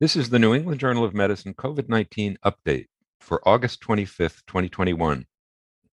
This is the New England Journal of Medicine COVID 19 update for August 25th, 2021.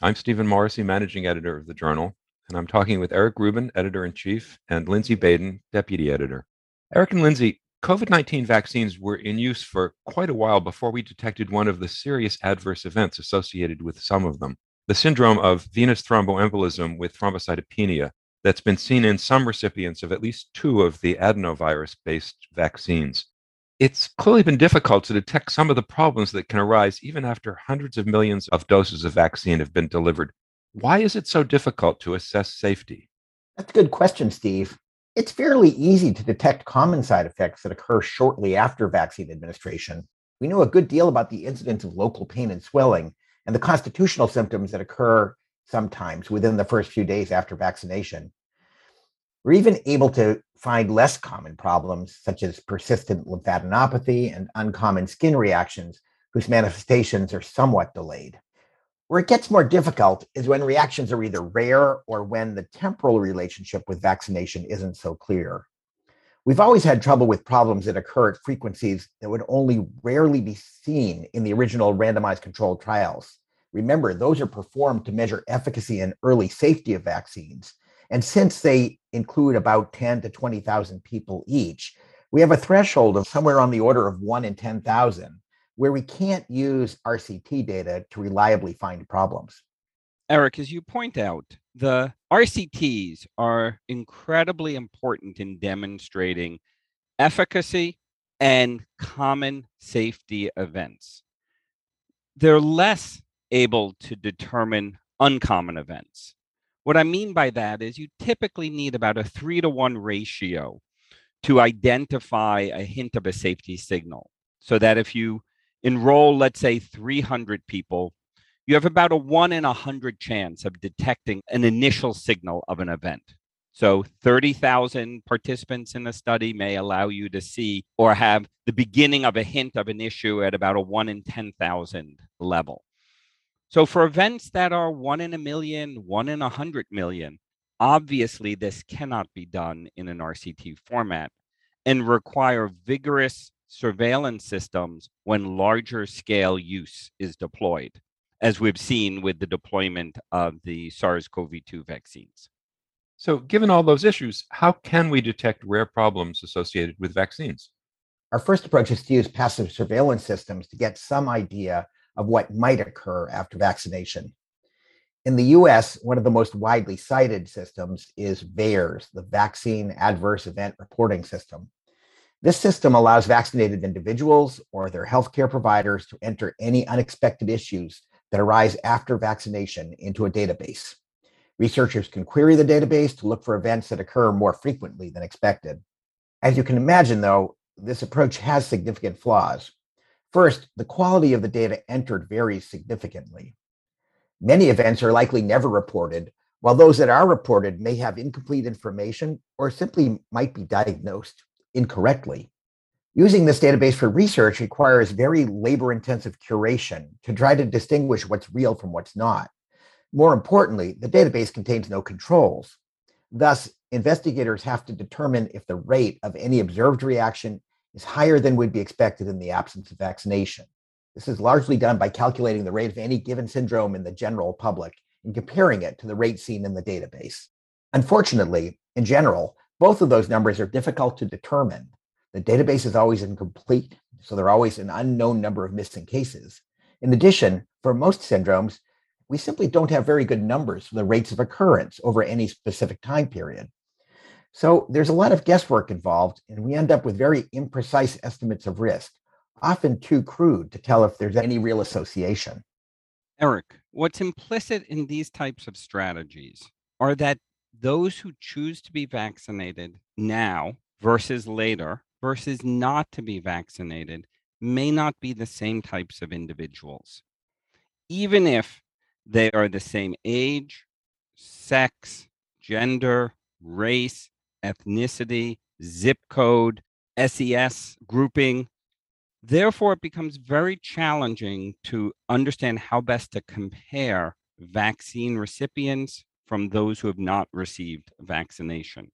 I'm Stephen Morrissey, managing editor of the journal, and I'm talking with Eric Rubin, editor in chief, and Lindsay Baden, deputy editor. Eric and Lindsay, COVID 19 vaccines were in use for quite a while before we detected one of the serious adverse events associated with some of them the syndrome of venous thromboembolism with thrombocytopenia that's been seen in some recipients of at least two of the adenovirus based vaccines it's clearly been difficult to detect some of the problems that can arise even after hundreds of millions of doses of vaccine have been delivered. Why is it so difficult to assess safety? That's a good question, Steve. It's fairly easy to detect common side effects that occur shortly after vaccine administration. We know a good deal about the incidence of local pain and swelling and the constitutional symptoms that occur sometimes within the first few days after vaccination. We're even able to find less common problems, such as persistent lymphadenopathy and uncommon skin reactions, whose manifestations are somewhat delayed. Where it gets more difficult is when reactions are either rare or when the temporal relationship with vaccination isn't so clear. We've always had trouble with problems that occur at frequencies that would only rarely be seen in the original randomized controlled trials. Remember, those are performed to measure efficacy and early safety of vaccines. And since they include about 10 to 20,000 people each, we have a threshold of somewhere on the order of one in 10,000 where we can't use RCT data to reliably find problems. Eric, as you point out, the RCTs are incredibly important in demonstrating efficacy and common safety events. They're less able to determine uncommon events. What I mean by that is you typically need about a three to one ratio to identify a hint of a safety signal. So that if you enroll, let's say, 300 people, you have about a one in a 100 chance of detecting an initial signal of an event. So 30,000 participants in a study may allow you to see or have the beginning of a hint of an issue at about a 1 in 10,000 level. So for events that are one in a million, one in a hundred million, obviously this cannot be done in an RCT format and require vigorous surveillance systems when larger scale use is deployed, as we've seen with the deployment of the SARS CoV 2 vaccines. So, given all those issues, how can we detect rare problems associated with vaccines? Our first approach is to use passive surveillance systems to get some idea of what might occur after vaccination. In the US, one of the most widely cited systems is VAERS, the Vaccine Adverse Event Reporting System. This system allows vaccinated individuals or their healthcare providers to enter any unexpected issues that arise after vaccination into a database. Researchers can query the database to look for events that occur more frequently than expected. As you can imagine, though, this approach has significant flaws. First, the quality of the data entered varies significantly. Many events are likely never reported, while those that are reported may have incomplete information or simply might be diagnosed incorrectly. Using this database for research requires very labor intensive curation to try to distinguish what's real from what's not. More importantly, the database contains no controls. Thus, investigators have to determine if the rate of any observed reaction is higher than would be expected in the absence of vaccination. This is largely done by calculating the rate of any given syndrome in the general public and comparing it to the rate seen in the database. Unfortunately, in general, both of those numbers are difficult to determine. The database is always incomplete, so there are always an unknown number of missing cases. In addition, for most syndromes, we simply don't have very good numbers for the rates of occurrence over any specific time period. So there's a lot of guesswork involved, and we end up with very imprecise estimates of risk, often too crude to tell if there's any real association. Eric, what's implicit in these types of strategies are that those who choose to be vaccinated now versus later versus not to be vaccinated may not be the same types of individuals. Even if they are the same age, sex, gender, race, ethnicity, zip code, SES grouping. Therefore, it becomes very challenging to understand how best to compare vaccine recipients from those who have not received vaccination.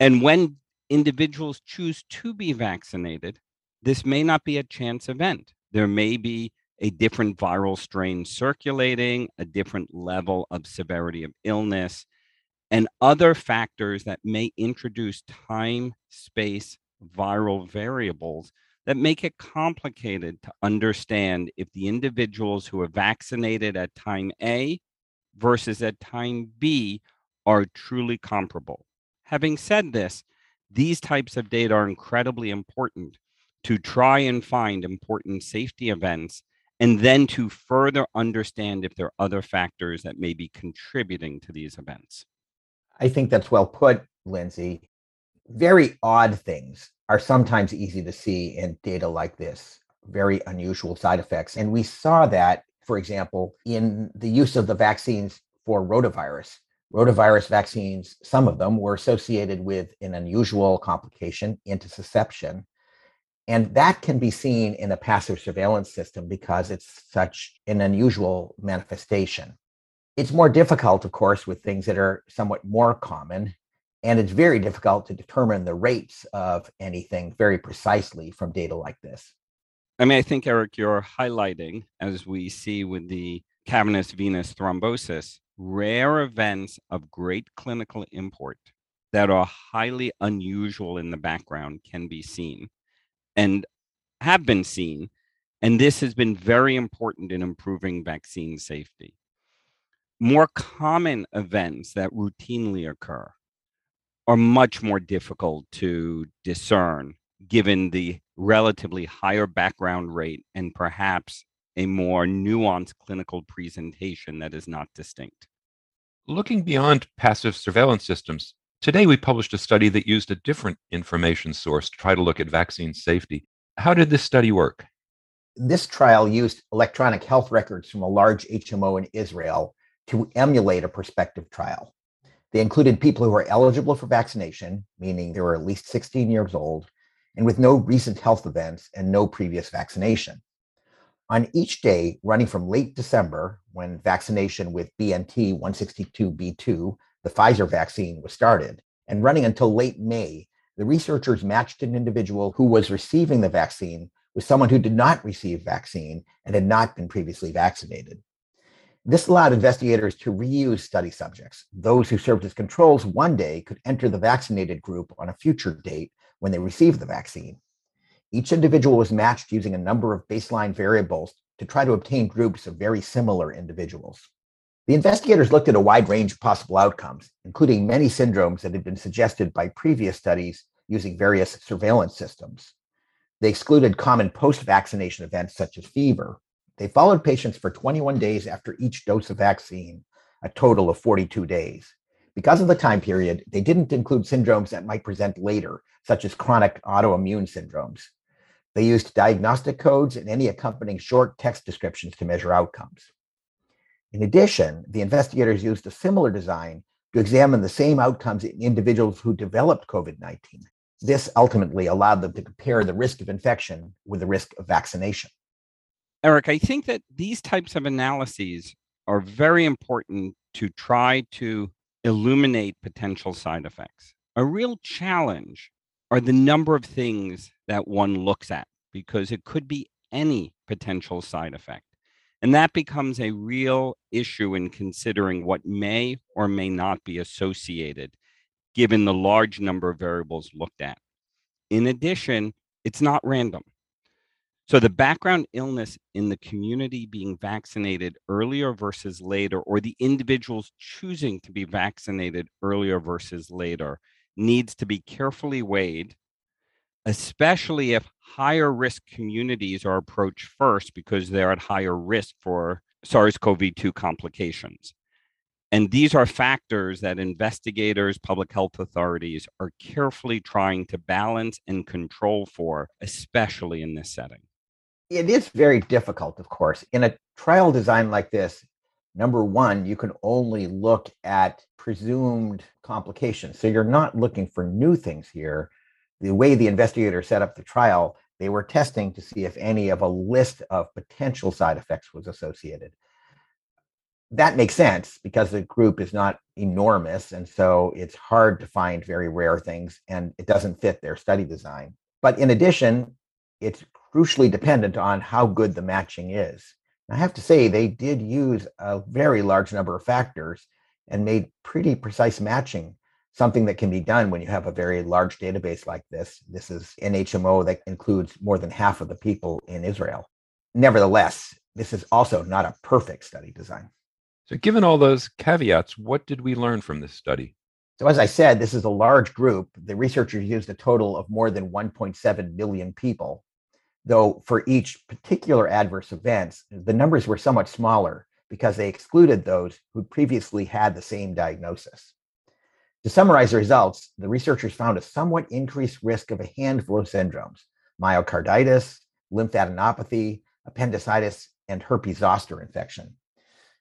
And when individuals choose to be vaccinated, this may not be a chance event. There may be a different viral strain circulating, a different level of severity of illness, and other factors that may introduce time, space, viral variables that make it complicated to understand if the individuals who are vaccinated at time A versus at time B are truly comparable. Having said this, these types of data are incredibly important to try and find important safety events and then to further understand if there are other factors that may be contributing to these events. I think that's well put, Lindsay. Very odd things are sometimes easy to see in data like this, very unusual side effects. And we saw that, for example, in the use of the vaccines for rotavirus. Rotavirus vaccines, some of them were associated with an unusual complication, intussusception, and that can be seen in a passive surveillance system because it's such an unusual manifestation. It's more difficult, of course, with things that are somewhat more common. And it's very difficult to determine the rates of anything very precisely from data like this. I mean, I think, Eric, you're highlighting, as we see with the cavernous venous thrombosis, rare events of great clinical import that are highly unusual in the background can be seen and have been seen. And this has been very important in improving vaccine safety. More common events that routinely occur are much more difficult to discern given the relatively higher background rate and perhaps a more nuanced clinical presentation that is not distinct. Looking beyond passive surveillance systems, Today, we published a study that used a different information source to try to look at vaccine safety. How did this study work? This trial used electronic health records from a large HMO in Israel to emulate a prospective trial. They included people who were eligible for vaccination, meaning they were at least 16 years old, and with no recent health events and no previous vaccination. On each day, running from late December, when vaccination with BNT 162b2 the Pfizer vaccine was started. And running until late May, the researchers matched an individual who was receiving the vaccine with someone who did not receive vaccine and had not been previously vaccinated. This allowed investigators to reuse study subjects. Those who served as controls one day could enter the vaccinated group on a future date when they received the vaccine. Each individual was matched using a number of baseline variables to try to obtain groups of very similar individuals. The investigators looked at a wide range of possible outcomes, including many syndromes that had been suggested by previous studies using various surveillance systems. They excluded common post vaccination events such as fever. They followed patients for 21 days after each dose of vaccine, a total of 42 days. Because of the time period, they didn't include syndromes that might present later, such as chronic autoimmune syndromes. They used diagnostic codes and any accompanying short text descriptions to measure outcomes. In addition, the investigators used a similar design to examine the same outcomes in individuals who developed COVID 19. This ultimately allowed them to compare the risk of infection with the risk of vaccination. Eric, I think that these types of analyses are very important to try to illuminate potential side effects. A real challenge are the number of things that one looks at because it could be any potential side effect. And that becomes a real issue in considering what may or may not be associated, given the large number of variables looked at. In addition, it's not random. So the background illness in the community being vaccinated earlier versus later, or the individuals choosing to be vaccinated earlier versus later, needs to be carefully weighed especially if higher risk communities are approached first because they're at higher risk for SARS CoV 2 complications. And these are factors that investigators, public health authorities are carefully trying to balance and control for, especially in this setting. It is very difficult, of course. In a trial design like this, number one, you can only look at presumed complications. So you're not looking for new things here the way the investigator set up the trial, they were testing to see if any of a list of potential side effects was associated. That makes sense because the group is not enormous. And so it's hard to find very rare things and it doesn't fit their study design. But in addition, it's crucially dependent on how good the matching is. I have to say, they did use a very large number of factors and made pretty precise matching, something that can be done when you have a very large database like this. This is an HMO that includes more than half of the people in Israel. Nevertheless, this is also not a perfect study design. So, given all those caveats, what did we learn from this study? So, as I said, this is a large group. The researchers used a total of more than 1.7 million people, though for each particular adverse event, the numbers were somewhat smaller because they excluded those who previously had the same diagnosis. To summarize the results, the researchers found a somewhat increased risk of a handful of syndromes myocarditis, lymphadenopathy, appendicitis, and herpes zoster infection.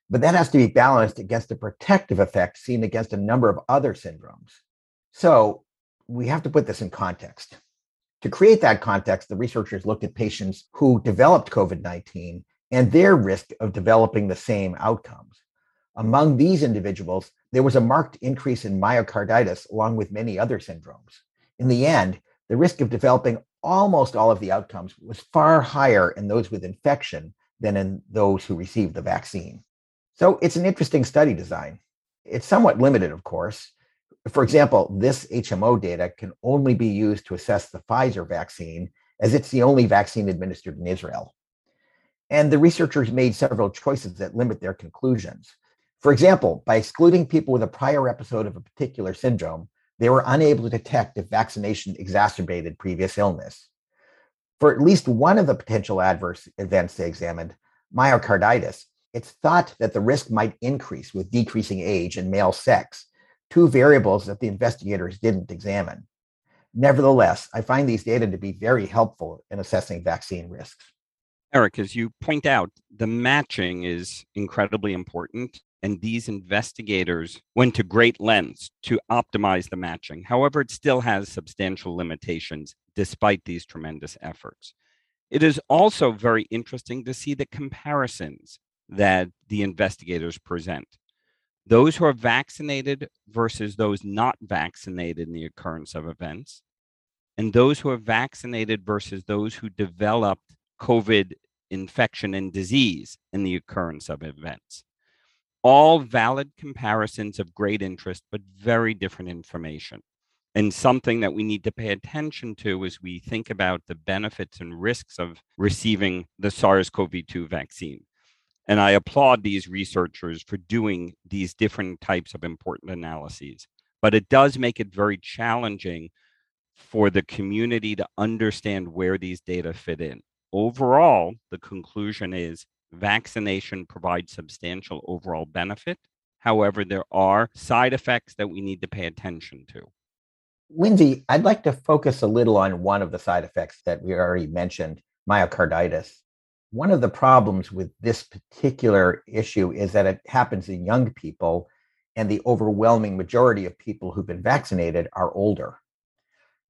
But that has to be balanced against the protective effect seen against a number of other syndromes. So we have to put this in context. To create that context, the researchers looked at patients who developed COVID 19 and their risk of developing the same outcomes. Among these individuals, there was a marked increase in myocarditis along with many other syndromes. In the end, the risk of developing almost all of the outcomes was far higher in those with infection than in those who received the vaccine. So it's an interesting study design. It's somewhat limited, of course. For example, this HMO data can only be used to assess the Pfizer vaccine, as it's the only vaccine administered in Israel. And the researchers made several choices that limit their conclusions. For example, by excluding people with a prior episode of a particular syndrome, they were unable to detect if vaccination exacerbated previous illness. For at least one of the potential adverse events they examined, myocarditis, it's thought that the risk might increase with decreasing age and male sex, two variables that the investigators didn't examine. Nevertheless, I find these data to be very helpful in assessing vaccine risks. Eric, as you point out, the matching is incredibly important, and these investigators went to great lengths to optimize the matching. However, it still has substantial limitations despite these tremendous efforts. It is also very interesting to see the comparisons that the investigators present. Those who are vaccinated versus those not vaccinated in the occurrence of events, and those who are vaccinated versus those who developed COVID infection and disease in the occurrence of events. All valid comparisons of great interest, but very different information. And something that we need to pay attention to as we think about the benefits and risks of receiving the SARS CoV 2 vaccine. And I applaud these researchers for doing these different types of important analyses. But it does make it very challenging for the community to understand where these data fit in. Overall, the conclusion is vaccination provides substantial overall benefit. However, there are side effects that we need to pay attention to. Lindsay, I'd like to focus a little on one of the side effects that we already mentioned myocarditis. One of the problems with this particular issue is that it happens in young people, and the overwhelming majority of people who've been vaccinated are older.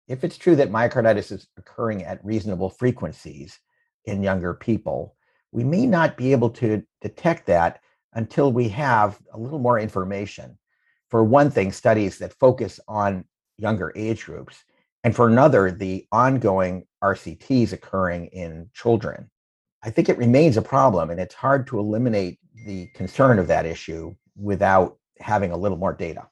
If it's true that myocarditis is occurring at reasonable frequencies in younger people, we may not be able to detect that until we have a little more information. For one thing, studies that focus on younger age groups, and for another, the ongoing RCTs occurring in children. I think it remains a problem, and it's hard to eliminate the concern of that issue without having a little more data.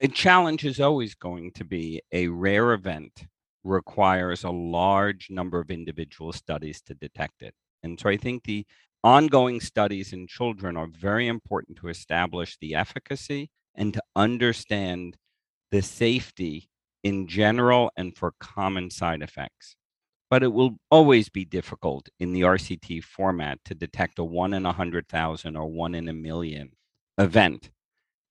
The challenge is always going to be a rare event requires a large number of individual studies to detect it. And so I think the ongoing studies in children are very important to establish the efficacy and to understand the safety in general and for common side effects but it will always be difficult in the RCT format to detect a one in a hundred thousand or one in a million event.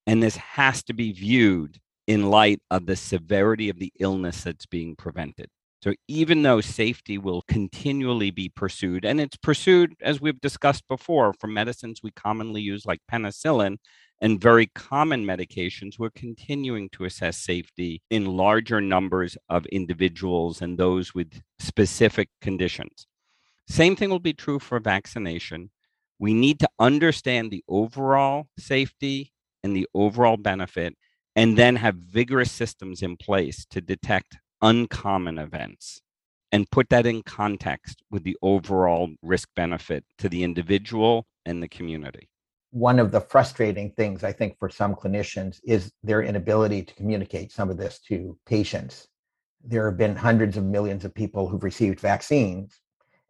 And this has to be viewed in light of the severity of the illness that's being prevented. So even though safety will continually be pursued, and it's pursued, as we've discussed before, for medicines we commonly use like penicillin, and very common medications, we're continuing to assess safety in larger numbers of individuals and those with specific conditions. Same thing will be true for vaccination. We need to understand the overall safety and the overall benefit, and then have vigorous systems in place to detect uncommon events. and put that in context with the overall risk benefit to the individual and the community. One of the frustrating things, I think, for some clinicians is their inability to communicate some of this to patients. There have been hundreds of millions of people who've received vaccines,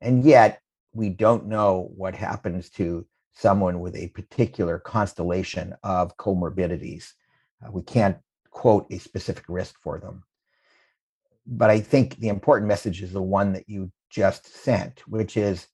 and yet we don't know what happens to someone with a particular constellation of comorbidities. Uh, we can't quote a specific risk for them. But I think the important message is the one that you just sent, which is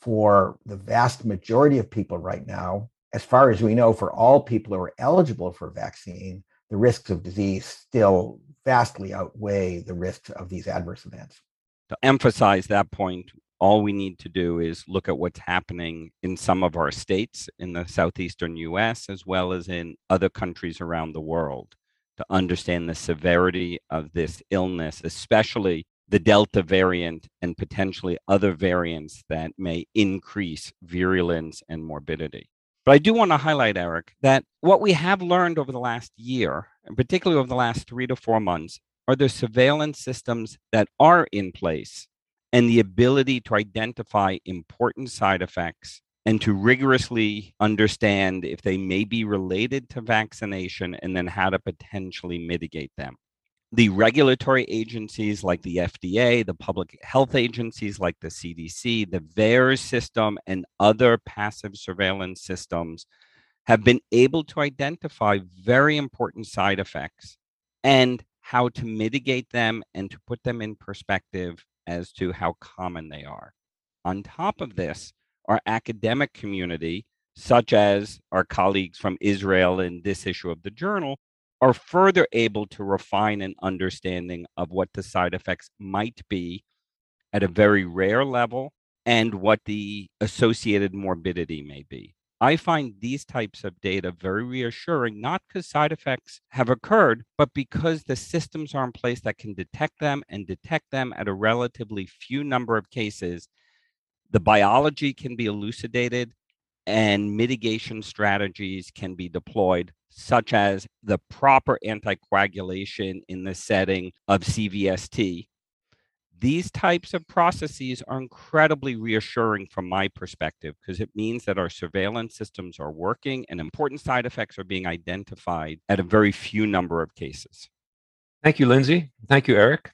for the vast majority of people right now, as far as we know, for all people who are eligible for vaccine, the risks of disease still vastly outweigh the risks of these adverse events. To emphasize that point, all we need to do is look at what's happening in some of our states in the southeastern US, as well as in other countries around the world, to understand the severity of this illness, especially the Delta variant and potentially other variants that may increase virulence and morbidity. But I do want to highlight, Eric, that what we have learned over the last year, and particularly over the last three to four months, are the surveillance systems that are in place and the ability to identify important side effects and to rigorously understand if they may be related to vaccination and then how to potentially mitigate them. The regulatory agencies like the FDA, the public health agencies like the CDC, the VAERS system, and other passive surveillance systems have been able to identify very important side effects and how to mitigate them and to put them in perspective as to how common they are. On top of this, our academic community, such as our colleagues from Israel in this issue of the journal, are further able to refine an understanding of what the side effects might be at a very rare level and what the associated morbidity may be. I find these types of data very reassuring, not because side effects have occurred, but because the systems are in place that can detect them and detect them at a relatively few number of cases. The biology can be elucidated and mitigation strategies can be deployed, such as the proper anticoagulation in the setting of CVST, these types of processes are incredibly reassuring from my perspective because it means that our surveillance systems are working and important side effects are being identified at a very few number of cases. Thank you, Lindsay. Thank you, Eric.